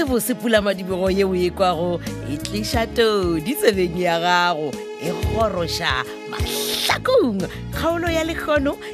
bosebose pula madibego yeo e kwago e tliša todi tsebeng ya gago e goroša mahlakong kgaolo ya lekgono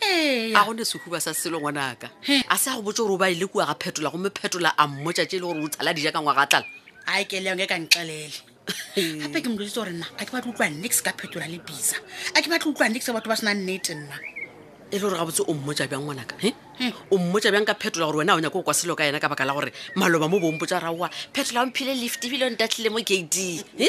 Eya. a gone sehuba sa selo ngwanaka He. a se a go botse gore o ba e le kua ga phetola gomme phetola a mmotsa tše e le gore o tshala dija ka ngwaga a tlala a e keleang e ka ntlelele gape ke mmoleditse gore nna a ke batlo utlwa nix ka phetola le bisa a ke batlo utlwa nix batho ba senang nnete nna e le gore gabotse o mmotsa bjang ngwanaka he He. o mmotsa bjang ka phetola gore wena o nyako go kwa selo ka yena ka baka la gore maloba mo bompotsa raowa phetola o mphile lift ebile o ntatlile mo gate he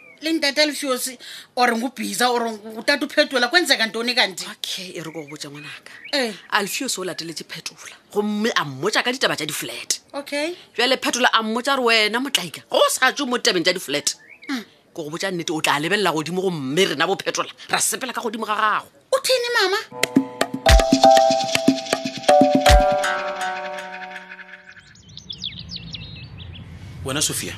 lindata lifyosi or ngubhiza or utata uphetola kwenzeka ntoni kanti okay e re ko botsa ngwanaka Eh. a lifyosi o lateletse phetola gomme a mmotsa ka ditaba tša di-flat okay bjale phetola a mmotsa re wena motlaika go sa tswe mo tabeng tša di-flat ko go botsa nnete o tla lebelela godimo gomme rena bophetola ra sepela ka godimo ga gago o thini mama wena sophia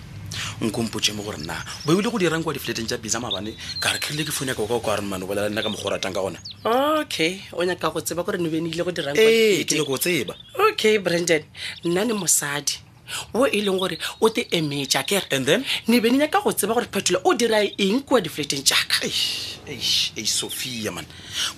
nkompotse mo gore na ba ebile go dirang kwa difleteng tsa bisa mabane ka re kgile ke fone ya koko kwa remane bolela nna ka mogo ratang ka gona okay o nyaka go tseba gore ne bene ile go dirang ee ke ne ko tseba okay brandon nna ne mosadi wo e leng gore o te emetša kere And then? ne be ne nyaka go tseba gore phetola o dira eng kua difleteng jaaka ei sophia man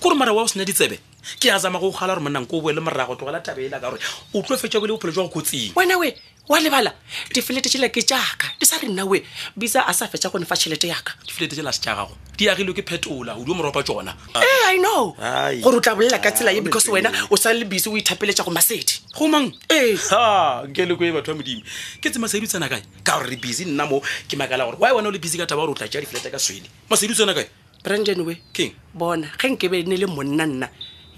kore mara wa o sena ditsebe ke a zama go gala gore monnang ko o boele morago tlogela tabe ela ka gore o tlo fetša bele bophelo jwa go kotsing wena we wa lebala diflete tšela ke jaaka di sa re nna we bisa a sa fetša go nefa tšhelete yaka difilete tse lase tša gago di agilwe ke phetola go dio moropa tsona ee i know Ai. gore o tla bolela ka tsela ye because wena o sa le busy o ithapeletša go masedi go mang ee ha nke le ko e batho ba modimo ke tse masedi o tsena kae ka gore re busy nna mo ke makala gore why wena o le busy ka taba gore o tla tšea difleta ka swele masedi o tsena kae brandon we keng bona ge nke be ne le monna nna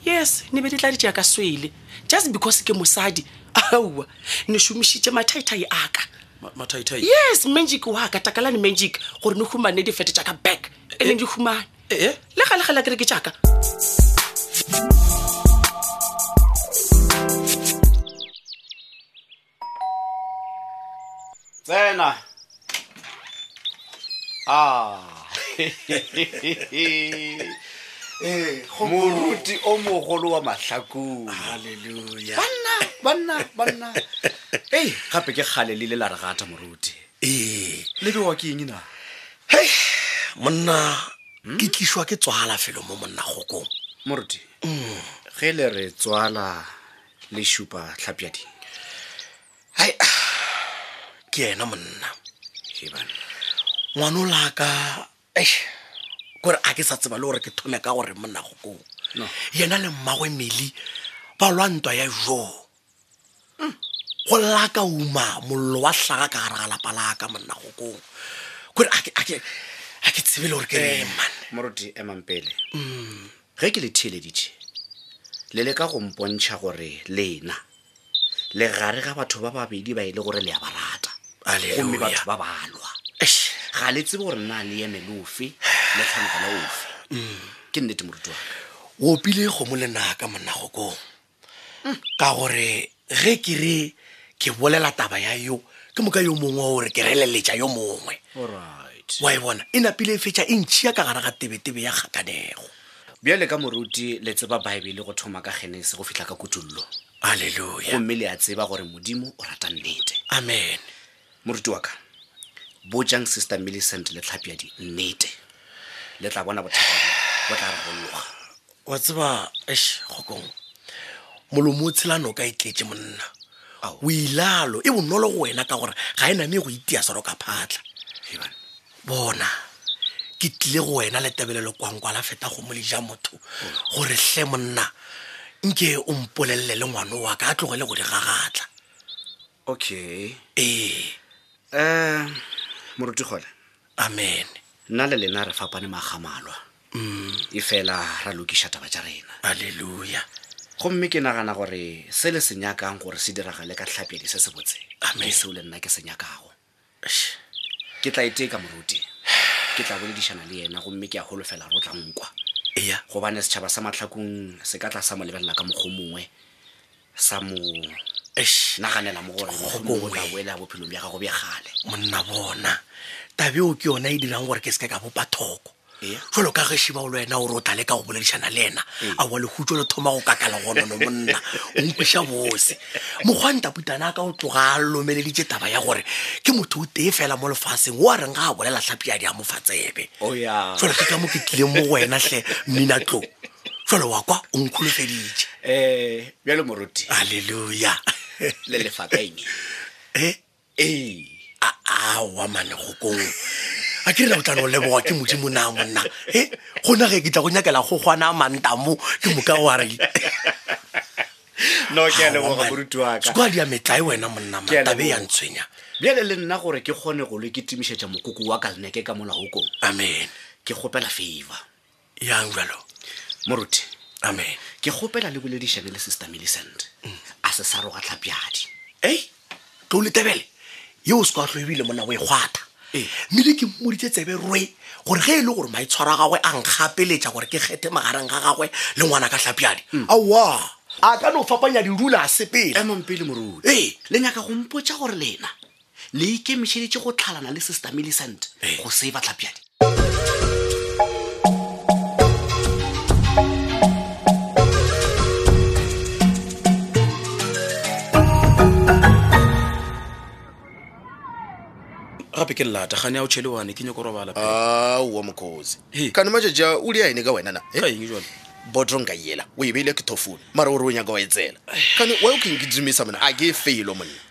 yes ne be di tla di tšea ka swele just because ke mosadi aowa ne šomišitše mathaithai aka Ma- mathaithai yes magic wa ka takalane magic gore ne humane difete tša ka back e neng di humane ee le ga legala ke re ke jaaka tsena ah. Eh, moruti o mogolo wa mahlakong halleluja banna banna banna ei gape ke kgale le ile la re gata moruti ee le bewa ke eng na hei monna hmm? ke tlišwa ke tswala felo mo monna gokong moruti hmm. ge le re tswala le šupa tlhapjadi hai ke yena monna ngwana o laka kore a ke sa tseba le gore ke thome ka gore monna gokong yena le mmagwe meli ba lwa ntwa ya joo go lla ka uma mollo wa hlaga ka gara ga lapa laka monna gokong kore a ke tsebele gore ke reman eh, moruti emampele mm. ge ke le theeleditše le le ka go mpontšha gore lena le gare ga batho ba babedi ba e le gore le ya ba rata gomme batho ba balwa ga le tsebe gore na le eme le ofe le tlhanogana ofe mm. ke nnete moruti wa opile kgomo lenaka monna gokong ka gore ge ke re ke bolela taba ya yo ke moka yo mongwe gore ke releletša yo mongwe wa e bona e napile e fetša e ntšhia ka gare ga tebetebe ya kgakanego bjale ka moruti le tseba baebele go thoma ka genese go fihla ka kutullo aleluya gomme le a tseba gore modimo o rata nnete amen moruti wa ka bojang sister millicent le tlhapiadi nnete le tla bona bothata bo tla rarologa wa tseba eš kgokong molomo o tshela noka e tletse monna o ilalo e bonolo go wena ka gore ga e name go itia soro ka phatla bona ke tlile go wena le tebelelo kwankwa la feta go moleja motho gore hle monna nke o mpolelele le ngwano wa ka a tlogele go di gagatla okay ee um moruti kgole amen nna le lena re fapane magamalwa mm. e fela ra lokiša taba tša rena alleluja gomme ke nagana gore se le se nyakang gore se diragale ka tlhapedi se se botse ke seo le nna ke se nyakago ke tla ete ka moruti ke tla boledišana le yena gomme ke a holofela go tla nkwa eya gobane setšhaba sa matlhakong se ka tla sa mo lebelela ka mokgo mongwe sa mo naganela mo gore gopotla boele a bophelong bja gago bja gale monna bona tabeo ke yona e dirang gore ke seke ka bopa thoko jalo ka ge šiba olo ena ore o tla le ka go boledišana le ena a wa lehutso le thoma go kakala gonono monna o nkweša bose mokgwa ntaputana a ka o tloga a lomeleditše taba ya gore ke motho o tee fela mo lefaseng o a reng ga a bolela tlhapi ya di a mofa tsebe oh, jalo ke ka mo ke tlileng mo go wena tle mmina tlo jalo wa kwa o nkgolofeditše um eh, bjalo moruti alleluja le lefakaeng e eh? ee a awa mane gokong a ke rena o tla no leboga ke modimo na monna e gona ge ke tla go nyakela go gwana a mantamo ke moka wa re no ke a leboga moruti wa ka sekwa di ya metlae wena monna Ke a matabe ya leboga. ntshwenya bjale le nna gore ke kgone go le ke timišetša mokoko wa kalneke ka molagokong amen ke kgopela favor yang bjalo moruti amen ke kgopela le boledišane le sister millicent a se sa roga tlhapjadi ei tlo letebele yeo se kwa tloebile monna o e kgwatha mmile ke mmoditse tsebe rwe gore ge e le gore maitshwaro a gagwe a nkgapeletša gore ke kgethe magareng ga gagwe le ngwana ka tlhapjadi mm. aowa a ka no fapanya dirula a sepele emang pele moruti ee le nyaka go mpotsa gore lena le ikemišeditše go tlhalana le sister millicent eh. go save tlhapjadi gape ke llata gane a o tšhele wane ke nyako robala aowa mokgosi kane matšatši a o lia ene ka wenana eh? bodro nka yela o e beile ke thofone mara o re o nyaka wa e tsela kane wa o keng ke dumisa mona a ke e felo monna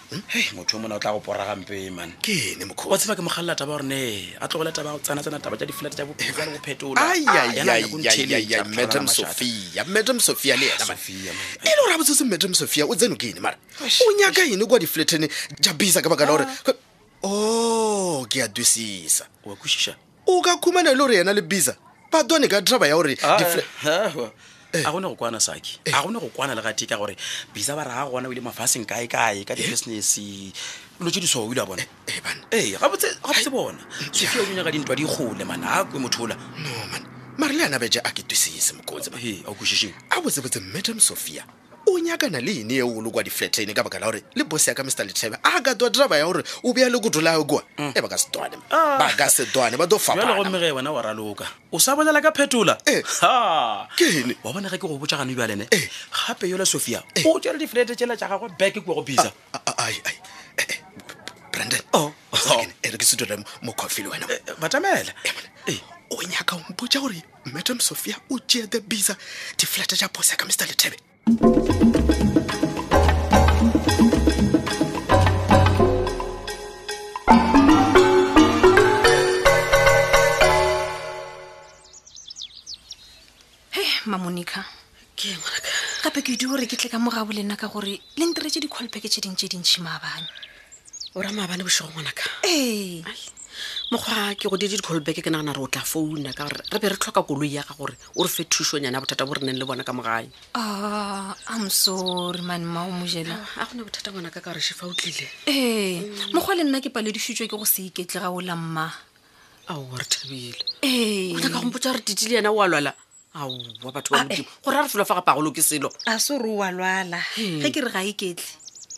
motho o mona o tla go pora gampe man ke ene mokgwa wa tseba ke mogalela taba gore ne a tlogele taba tsana tsena taba tsa di-flat tsa bophelo jwa le bophetoladam sophia madam sophia le ena e le gore a botsetse madam sophia o tseno ke ene mara o nyaka ene kwa di-flatene ja bisa ka baka la gore o oh, ke a dusisa wa kwešiša o ka khumana e le gore yena le bisa ba done ka draba ya gore ah, ah, ah. Eh. a gone go kwana saki eh. a gone go kwana le gate ka gore bisa ba raga gona o ile mafaseng kae kae ka eh. di-business lo tse diswa o ile a bona ee gabotse bona sefia o nyaka dintwa di gole mana a kwe motho ola no man mare le yana beje a ke twisise mokotse a kwešišeng a botsebotse madam sophia o nyakana le ene eo o le kwa difletlene ka baka la gore le bosi ya ka mr lethebe a ka twa draba ya gore o bea le kudu layo kua mm. e ba ka setwane ah. ba ka setwane ba tlo fapana gomme ge wena wa raloka o sa bolela ka phetola eh. ke ene wa bona ge ke go botsa gano jwa lene eh. gape yola sophia eh. o tswere diflete tsela tša gagwe beke kua go bisa ah, ah, brandon oh. e re ke setoremo mo coffee le wena batamela o nyaka ompotsa gore madam sophia o tšee the bisa diflete tša phosa ka mr lethebe ke ngwanaka gape ke di gore ke tle ka mo gabo lena ka gore le ntiretse dikgolpeke tse dingwe tse dintšhi maabane o ra maabane bošego ngwanaka ee mokgwa ke go didi dikgolbeke ke nagana re o tla founa ka gore re be re tlhoka koloi ya ga gore o re fe thušonyana bothata bo re neng le bona ka mogae ah, am sorry mane mao mojela a gona bothata ngwana ka ka gore shefa o tlile ee mokgwa le nna ke paledišitswe ke go se iketle ga o la mma ao wa re thabile ee ka gompotsa re titile yena o a lwala aowa batho ba modimo gore a re felo fa gapagolo ke selo a se ore o wa lwala ge ke re ga e ketle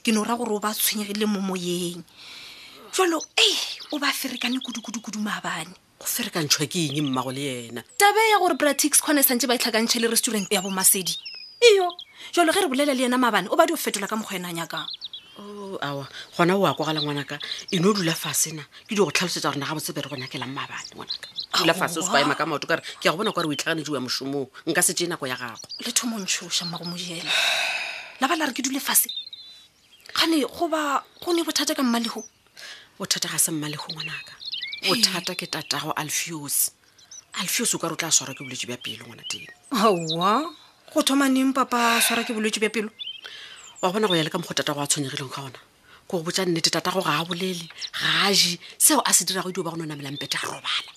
ke no ra gore o ba tshwenyegile mo moyeng jalo e o ba ferekane kudu-kudu-kudu maabane go ferekantšhwa ke eng mmago le yena tabe ya gore bratix kgone santse ba itlhakantšhe le restaurant ya bomasedi eyo jalo ge re bolela le yena maabane o ba di o fetola ka mokgwa ena a nyakang Oh, awa gona o a kwagala ngwanaka e no dula fasena ke di go tlhalosetsa gorena ga botse be re go nyakelang maabane ngwanaka dula fase o se kwaema ka maoto kare ke ya go bona kwa re o itlhaganetse wa mošomong nka se tee nako ya gago le thomo ntshoša mmago mojela la ba la re ke dule fase gane goba go ne bothata ka mmalego bothata ga se mmalego ngwanaka bothata ke tatago alfios alfios o ka re o tla swarwa ke bolwetse bja pelo ngwana teng aowa go thoma neng papa swarwa ke bolwetse bja pelo wa bona go ya le ka mokgwa tatago a tshwenyegileng ka gona go botsa nnete tatago ga a bolele ga a je seo a se dirago dio ba go no namelang pete a robala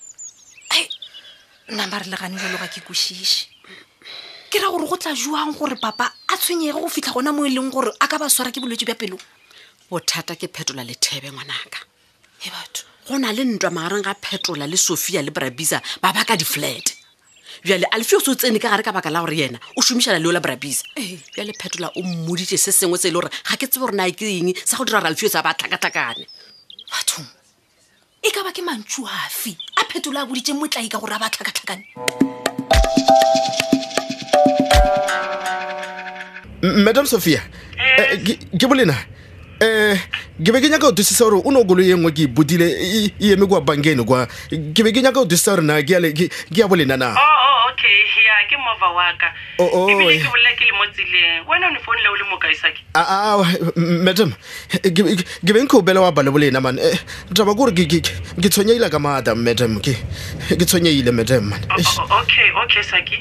namare legane jalo ga ke kwešiše ke ra gore go tla jwang gore papa a tshwenyege go fitlha gona mo e leng gore a ka ba swara ke bolwetse bja pelo bothata ke phetola lethebe ngwanaka e batho go na le ntwa magareng ga phetola le sophia le brabisa ba baka di-flat bjale alfi o se o tsene ka gare ka baka la gore yena o šomišana leo la brabisa bjale phetola o mmoditše se sengwe se e le gore ga ke tsebe gore nae ke eng sa go dira gore alfi o sa ba tlhakatlhakane bathong e ka ba ke mantšu afe a phetola a boditše motlai ka gore a ba tlhakatlhakane madam sophia eh, ke bolena um ke be ke nyaka go dusisa gore o ne o kolo ye nngwe ke bodile e, e eme kwa bankeng kwa ke be ke nyaka go dusisa gore na ke ya bolena na oh, oh, okay ya ke mova wa ka oh, oh, ebile ke bolela ke le mo tseleng wena o ne founile o le mo kaisake aa madam ke beng ke obela wa bale bolena man eh, taba kore ke tshwenyeile ka maata madam ke tshwenyeile madam man okay okay saki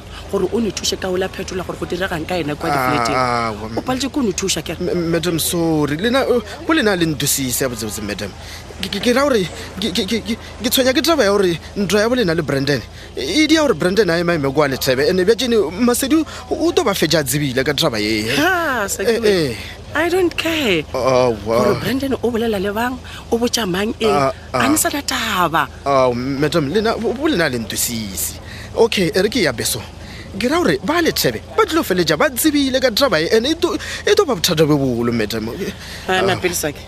gore o ne thuše ka ola phetola gore go diregang ka ena kwa ah, difleteng ah, o paletse ko o ne thuša kere madam sorry lena oh, ko lena le ntosise ya botsebotse madam ke ra gore ke tshwenya ke taba ya gore ntlo ya bolena le brandon e di ya gore brandon a emaeme kwa lethebe ande bja tsene masedi o to ba fetša a tsebile ka taba ee i don't care oh, gore brandon o bolela le bang o botša mang eng ah, a ne sana taba ao madam lena bo lena le ntosise okay e re ke ya beso ke ra gore ba lethebe ba tlilo feletša ba tsebile ka taba e ande e to ba bothata bo bolo madam napelesake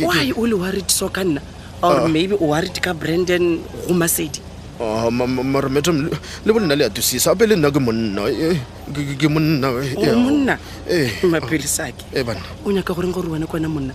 why o le worried so ka nna or maybe o worried ka brandon go masedi mara madam le bolena le atosisa ape le nna ke monna ke monna monna mapelesake o nyaka goreng gore wena ke wena monna